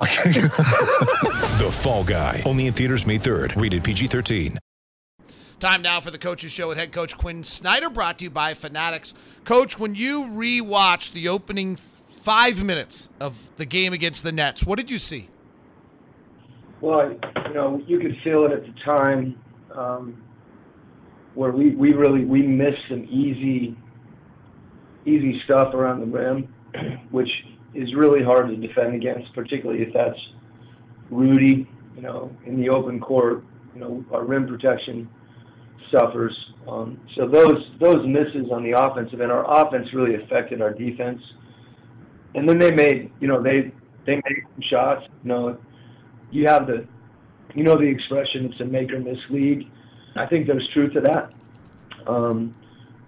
The Fall Guy. Only in theaters May 3rd. Rated PG-13. Time now for the Coaches Show with head coach Quin Snyder, brought to you by Fanatics. Coach, when you rewatched the opening five minutes of the game against the Nets, what did you see? Well, you know, you could feel it at the time um, where we, we really we missed some easy easy stuff around the rim, which is really hard to defend against, particularly if that's Rudy. You know, in the open court, you know, our rim protection suffers. Um, so those those misses on the offensive end, our offense really affected our defense. And then they made, you know, they they made some shots. You know, you have the, you know, the expression it's a make or miss league. I think there's truth to that. Um,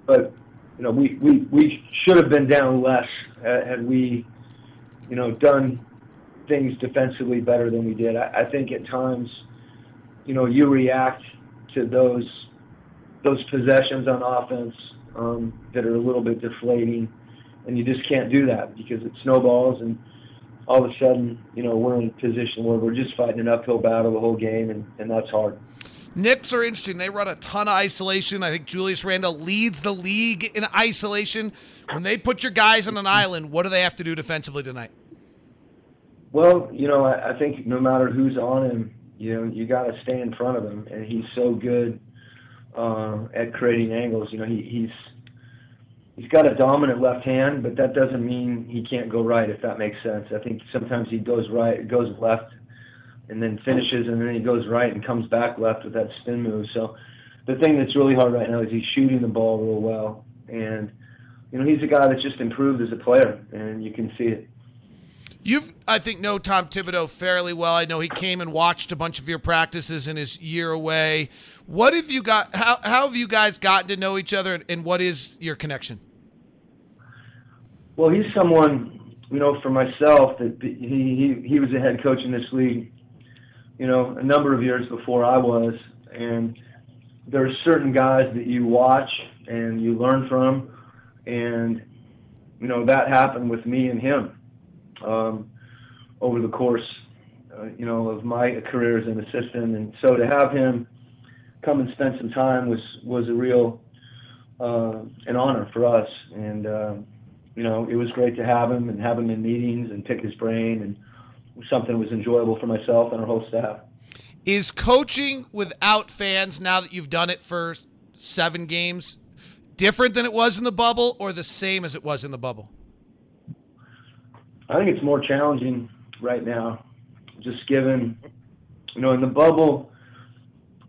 but you know, we, we, we should have been down less had had we, you know, done things defensively better than we did. I, I think at times, you know, you react to those those possessions on offense um, that are a little bit deflating, and you just can't do that because it snowballs, and all of a sudden, you know, we're in a position where we're just fighting an uphill battle the whole game, and, and that's hard. Knicks are interesting. They run a ton of isolation. I think Julius Randle leads the league in isolation. When they put your guys on an island, what do they have to do defensively tonight? Well, you know, I, I think no matter who's on him, you know, you got to stay in front of him, and he's so good uh, at creating angles. You know, he, he's he's got a dominant left hand, but that doesn't mean he can't go right. If that makes sense, I think sometimes he goes right, goes left, and then finishes, and then he goes right and comes back left with that spin move. So the thing that's really hard right now is he's shooting the ball real well, and you know, he's a guy that's just improved as a player, and you can see it. You've, I think, know Tom Thibodeau fairly well. I know he came and watched a bunch of your practices in his year away. What have you got? How, how have you guys gotten to know each other, and, and what is your connection? Well, he's someone, you know, for myself that he he he was a head coach in this league, you know, a number of years before I was, and there's certain guys that you watch and you learn from, and you know that happened with me and him um, over the course, uh, you know, of my career as an assistant, and so to have him come and spend some time was was a real uh, an honor for us, and uh, you know, it was great to have him and have him in meetings and pick his brain, and something that was enjoyable for myself and our whole staff. Is coaching without fans now that you've done it for seven games different than it was in the bubble, or the same as it was in the bubble? I think it's more challenging right now, just given, you know, in the bubble,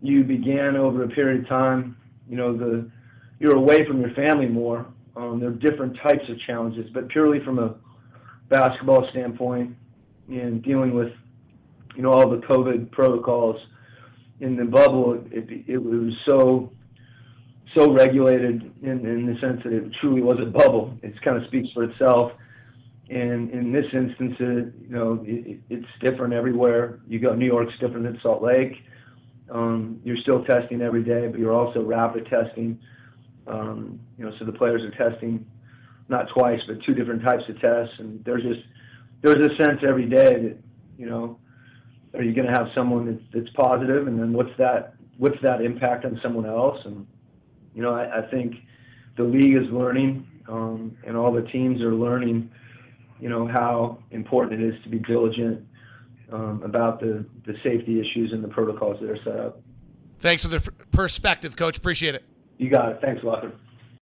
you began over a period of time, you know, the you're away from your family more. Um, there are different types of challenges, but purely from a basketball standpoint, and dealing with, you know, all the COVID protocols in the bubble, it, it was so so regulated in, in the sense that it truly was a bubble. It kind of speaks for itself. And in this instance, uh, you know, it, it's different everywhere. You go, New York's different than Salt Lake. Um, you're still testing every day, but you're also rapid testing. Um, you know, so the players are testing not twice, but two different types of tests. And there's just there's a sense every day that you know, are you going to have someone that's, that's positive, and then what's that what's that impact on someone else? And you know, I, I think the league is learning, um, and all the teams are learning you know how important it is to be diligent um, about the, the safety issues and the protocols that are set up. Thanks for the perspective, Coach. Appreciate it. You got it. Thanks, Walker.